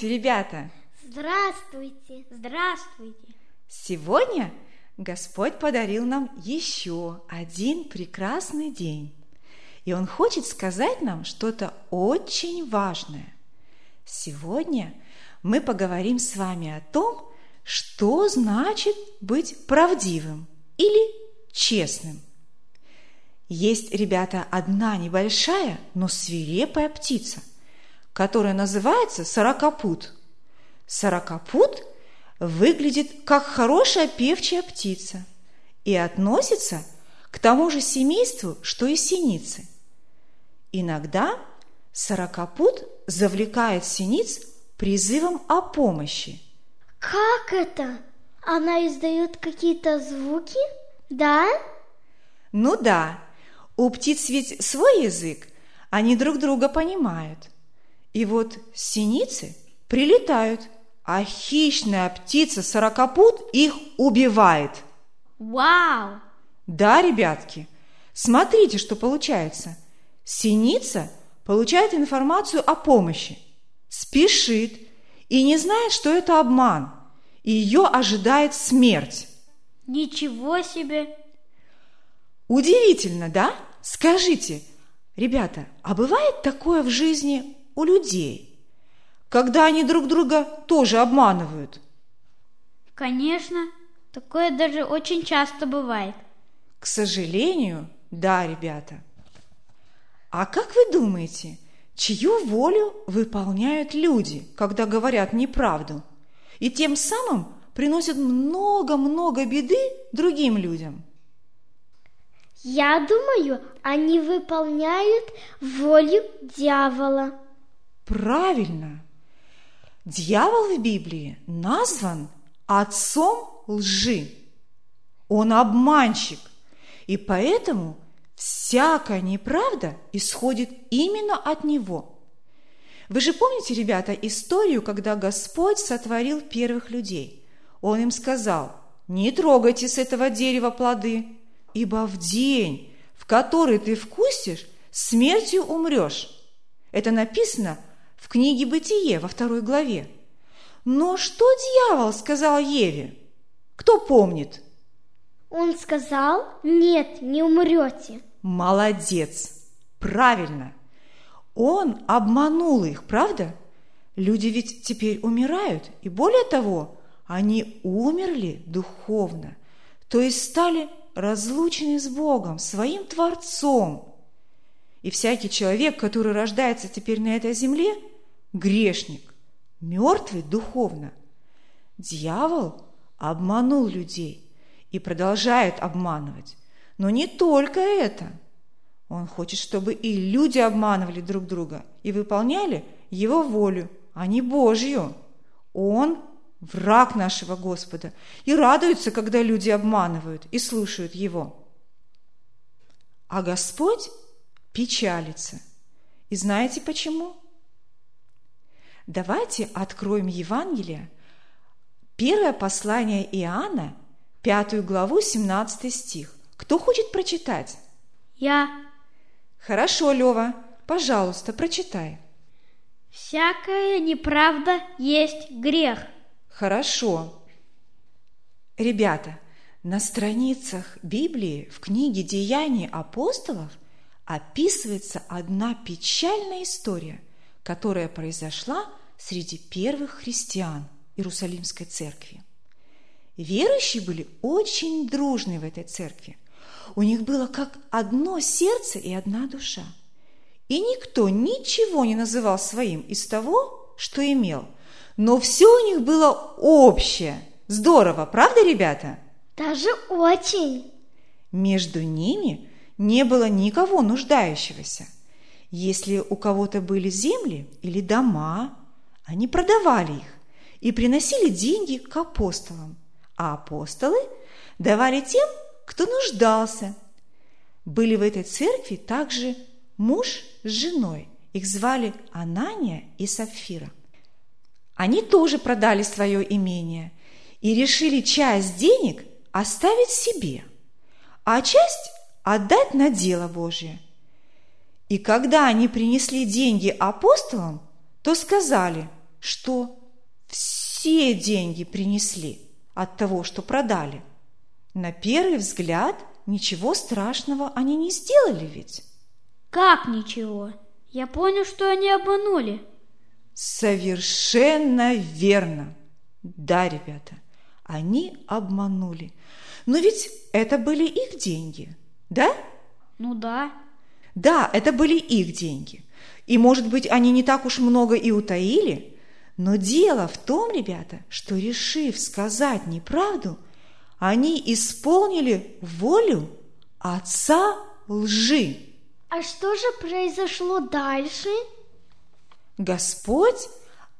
Здравствуйте, ребята! Здравствуйте, здравствуйте. Сегодня Господь подарил нам еще один прекрасный день. И Он хочет сказать нам что-то очень важное. Сегодня мы поговорим с вами о том, что значит быть правдивым или честным. Есть, ребята, одна небольшая, но свирепая птица, которая называется сорокопут. Сорокопут выглядит как хорошая певчая птица и относится к тому же семейству, что и синицы. Иногда сорокопут завлекает синиц призывом о помощи. Как это? Она издает какие-то звуки? Да? Ну да, у птиц ведь свой язык, они друг друга понимают. И вот синицы прилетают, а хищная птица сорокопут их убивает. Вау! Да, ребятки, смотрите, что получается. Синица получает информацию о помощи, спешит и не знает, что это обман, и ее ожидает смерть. Ничего себе! Удивительно, да? Скажите, ребята, а бывает такое в жизни у людей, когда они друг друга тоже обманывают? Конечно, такое даже очень часто бывает. К сожалению, да, ребята. А как вы думаете, чью волю выполняют люди, когда говорят неправду, и тем самым приносят много-много беды другим людям? Я думаю, они выполняют волю дьявола. Правильно. Дьявол в Библии назван отцом лжи. Он обманщик, и поэтому всякая неправда исходит именно от него. Вы же помните, ребята, историю, когда Господь сотворил первых людей? Он им сказал, не трогайте с этого дерева плоды, ибо в день, в который ты вкусишь, смертью умрешь. Это написано в книге «Бытие» во второй главе. Но что дьявол сказал Еве? Кто помнит? Он сказал, нет, не умрете. Молодец! Правильно! Он обманул их, правда? Люди ведь теперь умирают, и более того, они умерли духовно, то есть стали разлучены с Богом, своим Творцом. И всякий человек, который рождается теперь на этой земле, грешник, мертвый духовно. Дьявол обманул людей и продолжает обманывать. Но не только это. Он хочет, чтобы и люди обманывали друг друга и выполняли его волю, а не Божью. Он враг нашего Господа и радуется, когда люди обманывают и слушают его. А Господь печалится. И знаете почему? Давайте откроем Евангелие – Первое послание Иоанна, пятую главу, 17 стих. Кто хочет прочитать? Я. Хорошо, Лева, пожалуйста, прочитай. Всякая неправда есть грех. Хорошо. Ребята, на страницах Библии в книге «Деяний апостолов» описывается одна печальная история, которая произошла среди первых христиан – Иерусалимской церкви. Верующие были очень дружны в этой церкви. У них было как одно сердце и одна душа. И никто ничего не называл своим из того, что имел. Но все у них было общее. Здорово, правда, ребята? Даже очень. Между ними не было никого нуждающегося. Если у кого-то были земли или дома, они продавали их и приносили деньги к апостолам, а апостолы давали тем, кто нуждался. Были в этой церкви также муж с женой. Их звали Анания и Сапфира. Они тоже продали свое имение и решили часть денег оставить себе, а часть отдать на дело Божие. И когда они принесли деньги апостолам, то сказали, что все деньги принесли от того, что продали. На первый взгляд ничего страшного они не сделали ведь. Как ничего? Я понял, что они обманули. Совершенно верно. Да, ребята, они обманули. Но ведь это были их деньги, да? Ну да. Да, это были их деньги. И, может быть, они не так уж много и утаили, но дело в том, ребята, что решив сказать неправду, они исполнили волю отца лжи. А что же произошло дальше? Господь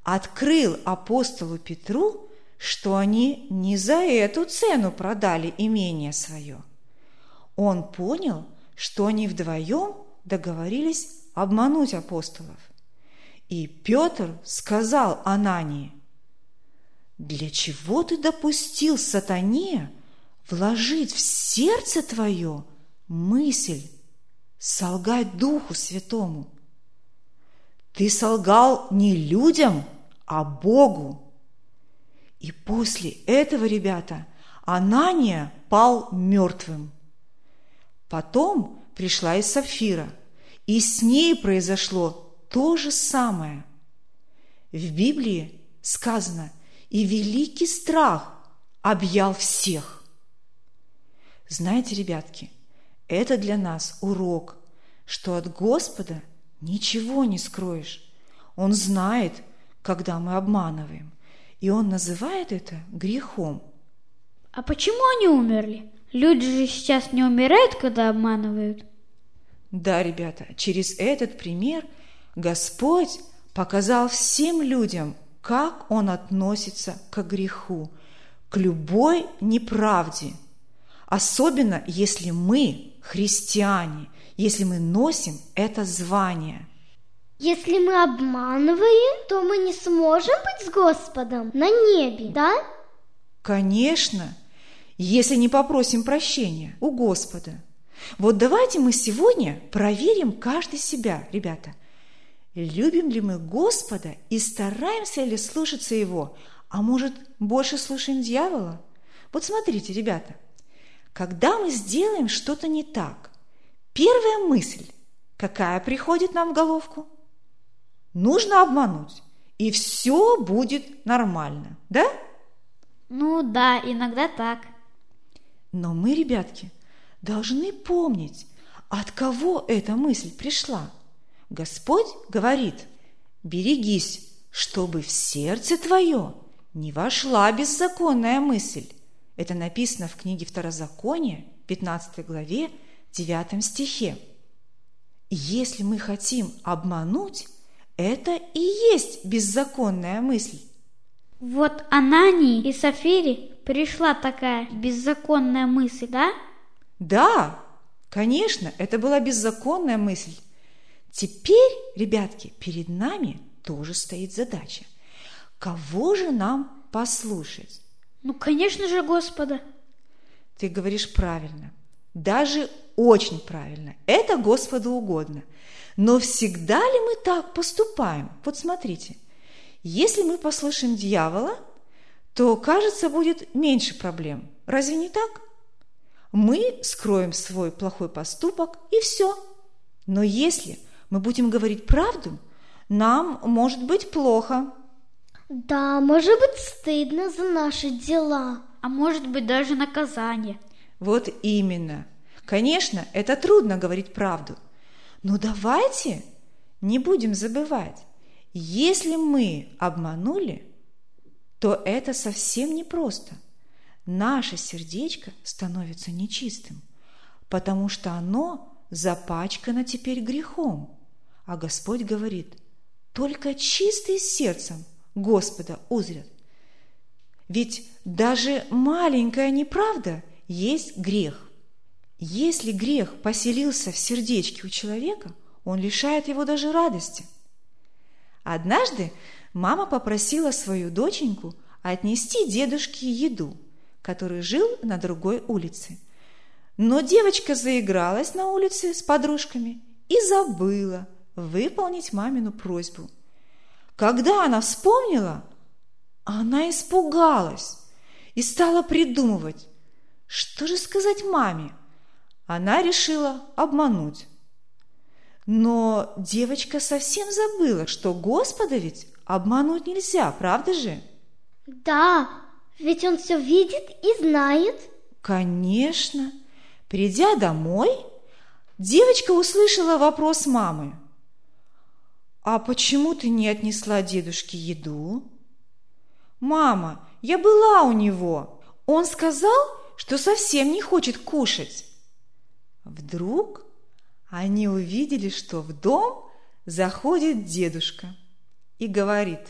открыл апостолу Петру, что они не за эту цену продали имение свое. Он понял, что они вдвоем договорились обмануть апостолов. И Петр сказал Анании, «Для чего ты допустил сатане вложить в сердце твое мысль солгать Духу Святому? Ты солгал не людям, а Богу». И после этого, ребята, Анания пал мертвым. Потом пришла и Сафира, и с ней произошло то же самое. В Библии сказано «И великий страх объял всех». Знаете, ребятки, это для нас урок, что от Господа ничего не скроешь. Он знает, когда мы обманываем, и Он называет это грехом. А почему они умерли? Люди же сейчас не умирают, когда обманывают. Да, ребята, через этот пример – Господь показал всем людям, как Он относится к греху, к любой неправде, особенно если мы христиане, если мы носим это звание. Если мы обманываем, то мы не сможем быть с Господом на небе, да? Конечно, если не попросим прощения у Господа. Вот давайте мы сегодня проверим каждый себя, ребята – Любим ли мы Господа и стараемся ли слушаться Его, а может, больше слушаем дьявола? Вот смотрите, ребята, когда мы сделаем что-то не так, первая мысль, какая приходит нам в головку? Нужно обмануть, и все будет нормально, да? Ну да, иногда так. Но мы, ребятки, должны помнить, от кого эта мысль пришла. Господь говорит, берегись, чтобы в сердце твое не вошла беззаконная мысль. Это написано в книге Второзакония, 15 главе, 9 стихе. Если мы хотим обмануть, это и есть беззаконная мысль. Вот Анании и Сафире пришла такая беззаконная мысль, да? Да, конечно, это была беззаконная мысль. Теперь, ребятки, перед нами тоже стоит задача. Кого же нам послушать? Ну, конечно же, Господа. Ты говоришь правильно. Даже очень правильно. Это Господу угодно. Но всегда ли мы так поступаем? Вот смотрите. Если мы послушаем дьявола, то, кажется, будет меньше проблем. Разве не так? Мы скроем свой плохой поступок и все. Но если мы будем говорить правду, нам может быть плохо. Да, может быть стыдно за наши дела. А может быть даже наказание. Вот именно. Конечно, это трудно говорить правду. Но давайте не будем забывать, если мы обманули, то это совсем непросто. Наше сердечко становится нечистым, потому что оно запачкано теперь грехом. А Господь говорит, только чистые сердцем Господа узрят. Ведь даже маленькая неправда есть грех. Если грех поселился в сердечке у человека, он лишает его даже радости. Однажды мама попросила свою доченьку отнести дедушке еду, который жил на другой улице. Но девочка заигралась на улице с подружками и забыла выполнить мамину просьбу. Когда она вспомнила, она испугалась и стала придумывать, что же сказать маме – она решила обмануть. Но девочка совсем забыла, что Господа ведь обмануть нельзя, правда же? Да, ведь он все видит и знает. Конечно. Придя домой, девочка услышала вопрос мамы. «А почему ты не отнесла дедушке еду?» «Мама, я была у него. Он сказал, что совсем не хочет кушать». Вдруг они увидели, что в дом заходит дедушка и говорит,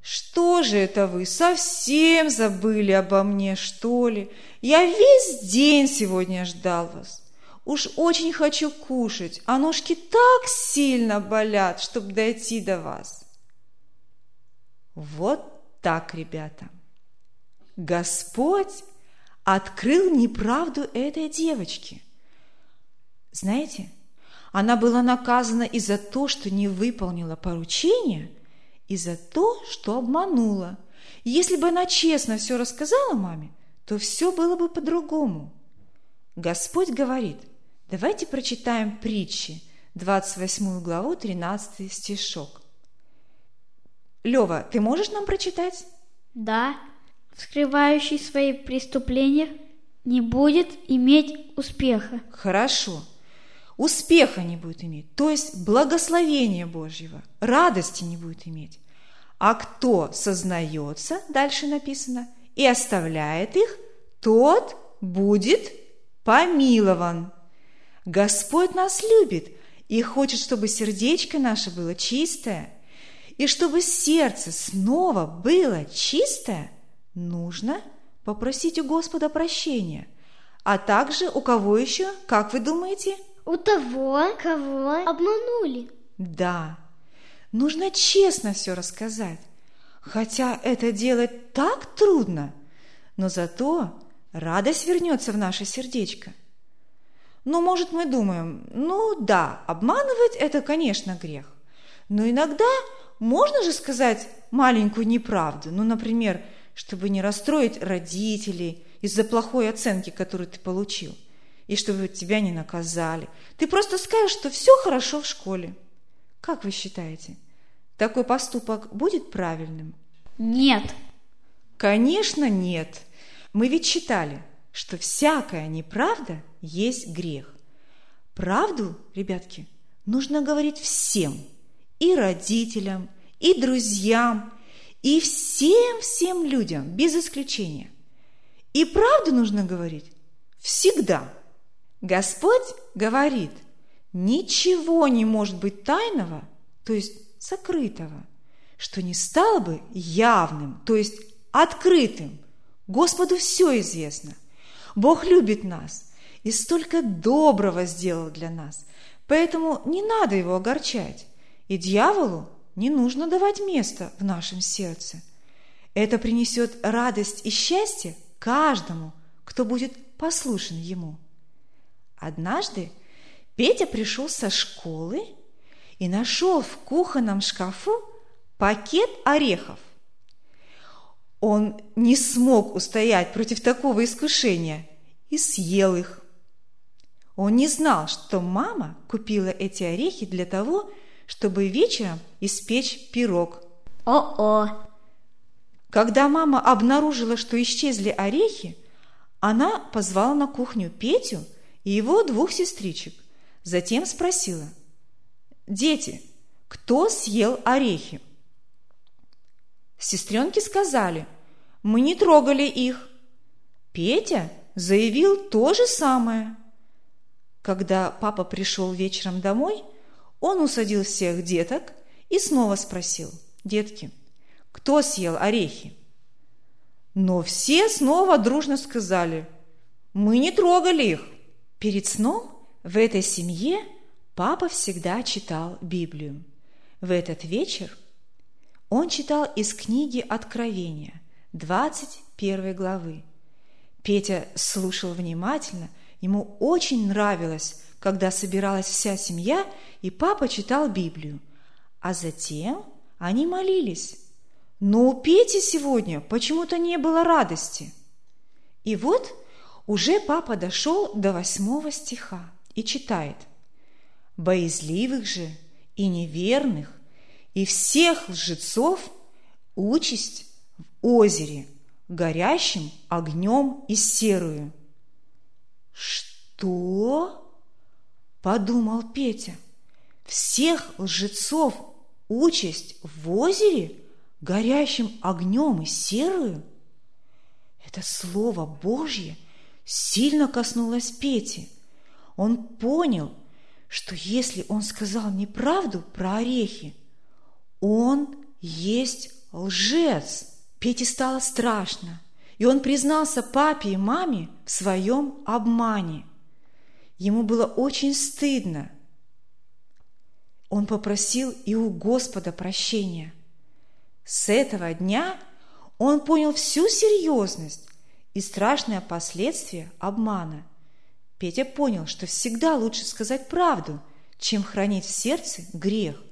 «Что же это вы, совсем забыли обо мне, что ли? Я весь день сегодня ждал вас. Уж очень хочу кушать, а ножки так сильно болят, чтобы дойти до вас». Вот так, ребята. Господь открыл неправду этой девочки. Знаете, она была наказана и за то, что не выполнила поручение, и за то, что обманула. если бы она честно все рассказала маме, то все было бы по-другому. Господь говорит, давайте прочитаем притчи, 28 главу, 13 стишок. Лева, ты можешь нам прочитать? Да скрывающий свои преступления, не будет иметь успеха. Хорошо. Успеха не будет иметь, то есть благословения Божьего, радости не будет иметь. А кто сознается, дальше написано, и оставляет их, тот будет помилован. Господь нас любит и хочет, чтобы сердечко наше было чистое, и чтобы сердце снова было чистое – нужно попросить у Господа прощения. А также у кого еще, как вы думаете? У того, кого обманули. Да, нужно честно все рассказать. Хотя это делать так трудно, но зато радость вернется в наше сердечко. Ну, может, мы думаем, ну да, обманывать – это, конечно, грех. Но иногда можно же сказать маленькую неправду. Ну, например, чтобы не расстроить родителей из-за плохой оценки, которую ты получил, и чтобы тебя не наказали. Ты просто скажешь, что все хорошо в школе. Как вы считаете, такой поступок будет правильным? Нет. Конечно, нет. Мы ведь читали. что всякая неправда есть грех. Правду, ребятки, нужно говорить всем, и родителям, и друзьям, и всем-всем людям, без исключения. И правду нужно говорить всегда. Господь говорит, ничего не может быть тайного, то есть сокрытого, что не стало бы явным, то есть открытым. Господу все известно. Бог любит нас и столько доброго сделал для нас, поэтому не надо его огорчать. И дьяволу не нужно давать место в нашем сердце. Это принесет радость и счастье каждому, кто будет послушен ему. Однажды Петя пришел со школы и нашел в кухонном шкафу пакет орехов. Он не смог устоять против такого искушения и съел их. Он не знал, что мама купила эти орехи для того, чтобы вечером испечь пирог. О-о! Когда мама обнаружила, что исчезли орехи, она позвала на кухню Петю и его двух сестричек. Затем спросила, «Дети, кто съел орехи?» Сестренки сказали, «Мы не трогали их». Петя заявил то же самое. Когда папа пришел вечером домой, он усадил всех деток и снова спросил, «Детки, кто съел орехи?» Но все снова дружно сказали, «Мы не трогали их». Перед сном в этой семье папа всегда читал Библию. В этот вечер он читал из книги Откровения, 21 главы. Петя слушал внимательно, ему очень нравилось, когда собиралась вся семья, и папа читал Библию. А затем они молились. Но у Пети сегодня почему-то не было радости. И вот уже папа дошел до восьмого стиха и читает. «Боязливых же и неверных, и всех лжецов участь в озере, горящим огнем и серую». «Что?» – подумал Петя. «Всех лжецов участь в озере?» горящим огнем и серую? Это слово Божье сильно коснулось Пети. Он понял, что если он сказал неправду про орехи, он есть лжец. Пете стало страшно, и он признался папе и маме в своем обмане. Ему было очень стыдно. Он попросил и у Господа прощения – с этого дня он понял всю серьезность и страшные последствия обмана. Петя понял, что всегда лучше сказать правду, чем хранить в сердце грех.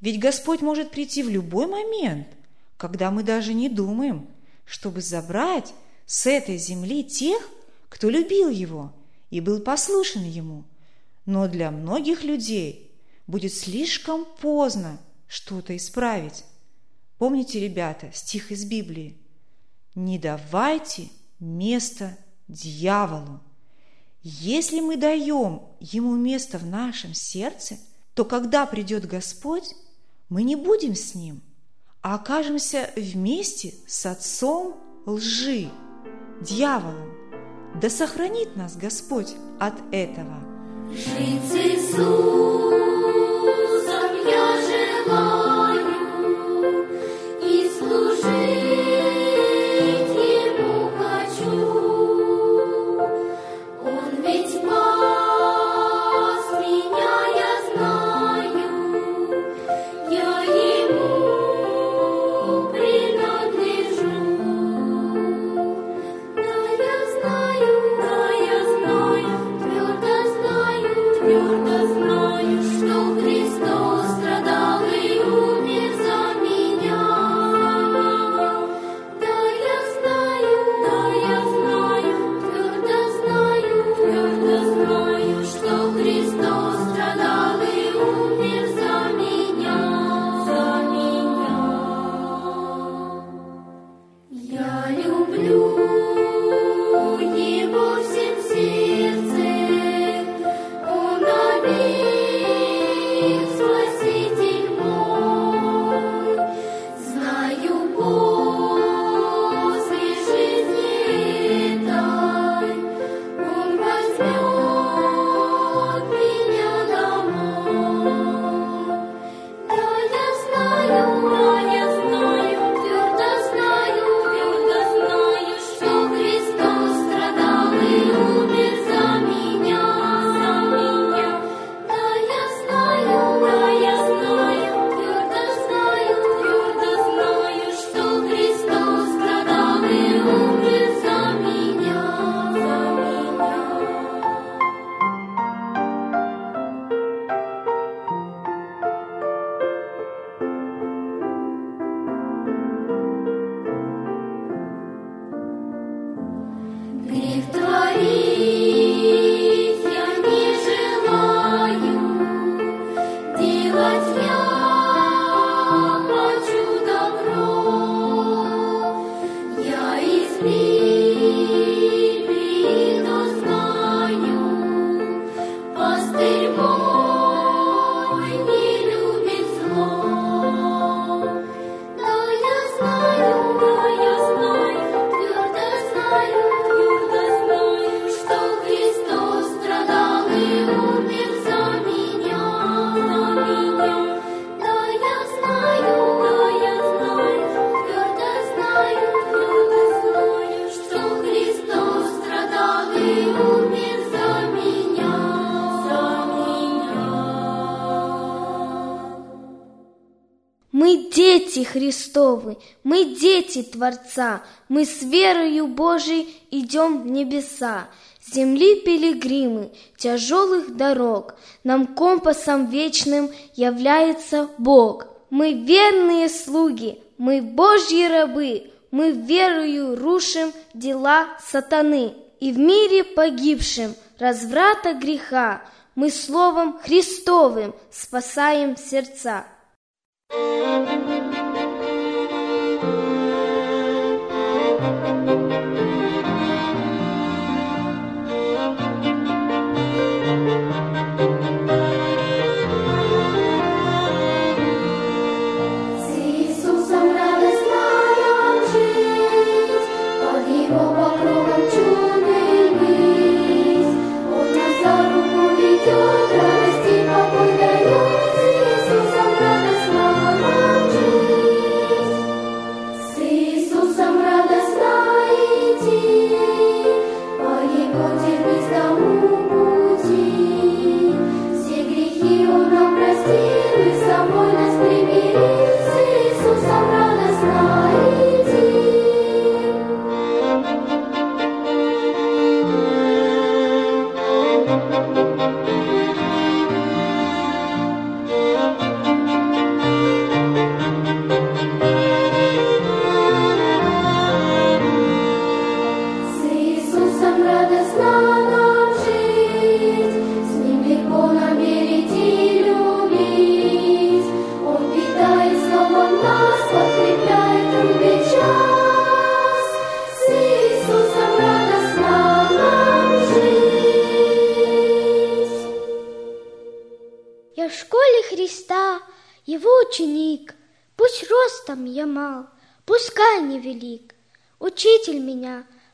Ведь Господь может прийти в любой момент, когда мы даже не думаем, чтобы забрать с этой земли тех, кто любил Его и был послушен Ему. Но для многих людей будет слишком поздно что-то исправить. Помните, ребята, стих из Библии? «Не давайте место дьяволу». Если мы даем ему место в нашем сердце, то когда придет Господь, мы не будем с ним, а окажемся вместе с отцом лжи, дьяволом. Да сохранит нас Господь от этого. Жить с Иисусом я желаю. Дети Христовы, мы дети Творца, мы с верою Божией идем в небеса. Земли пилигримы, тяжелых дорог, нам компасом вечным является Бог. Мы верные слуги, мы Божьи рабы, мы верою рушим дела сатаны. И в мире погибшим разврата греха мы словом Христовым спасаем сердца. С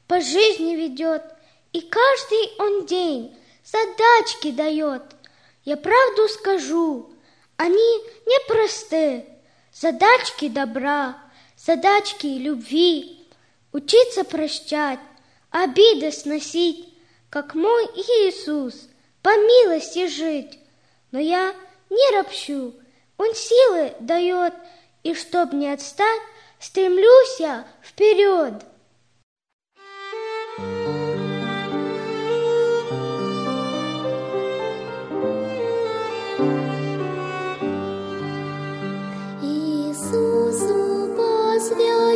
по жизни ведет, и каждый он день задачки дает. Я правду скажу, они непросты. Задачки добра, задачки любви, учиться прощать, обиды сносить, как мой Иисус, по милости жить. Но я не ропщу, Он силы дает, и чтоб не отстать, стремлюсь я вперед.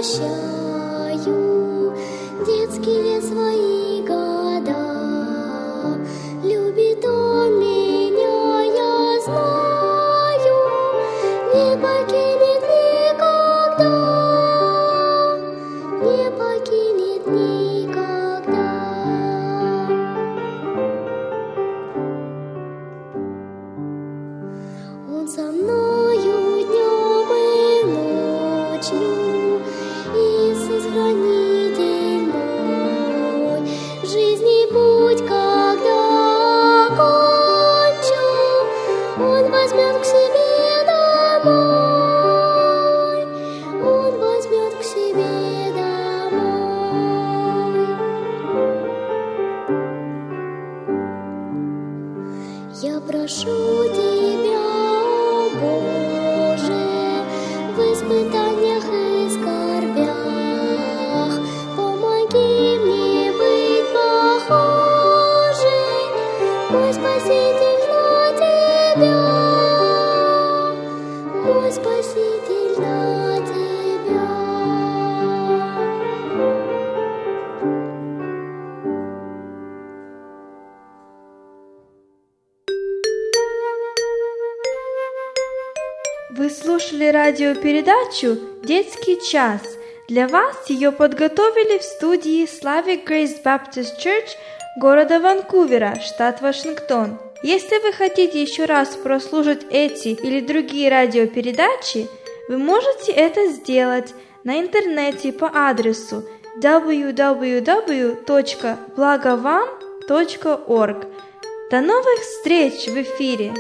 想 Вы слушали радиопередачу «Детский час». Для вас ее подготовили в студии Slavic Grace Baptist Church города Ванкувера, штат Вашингтон. Если вы хотите еще раз прослушать эти или другие радиопередачи, вы можете это сделать на интернете по адресу www.blagovam.org. До новых встреч в эфире!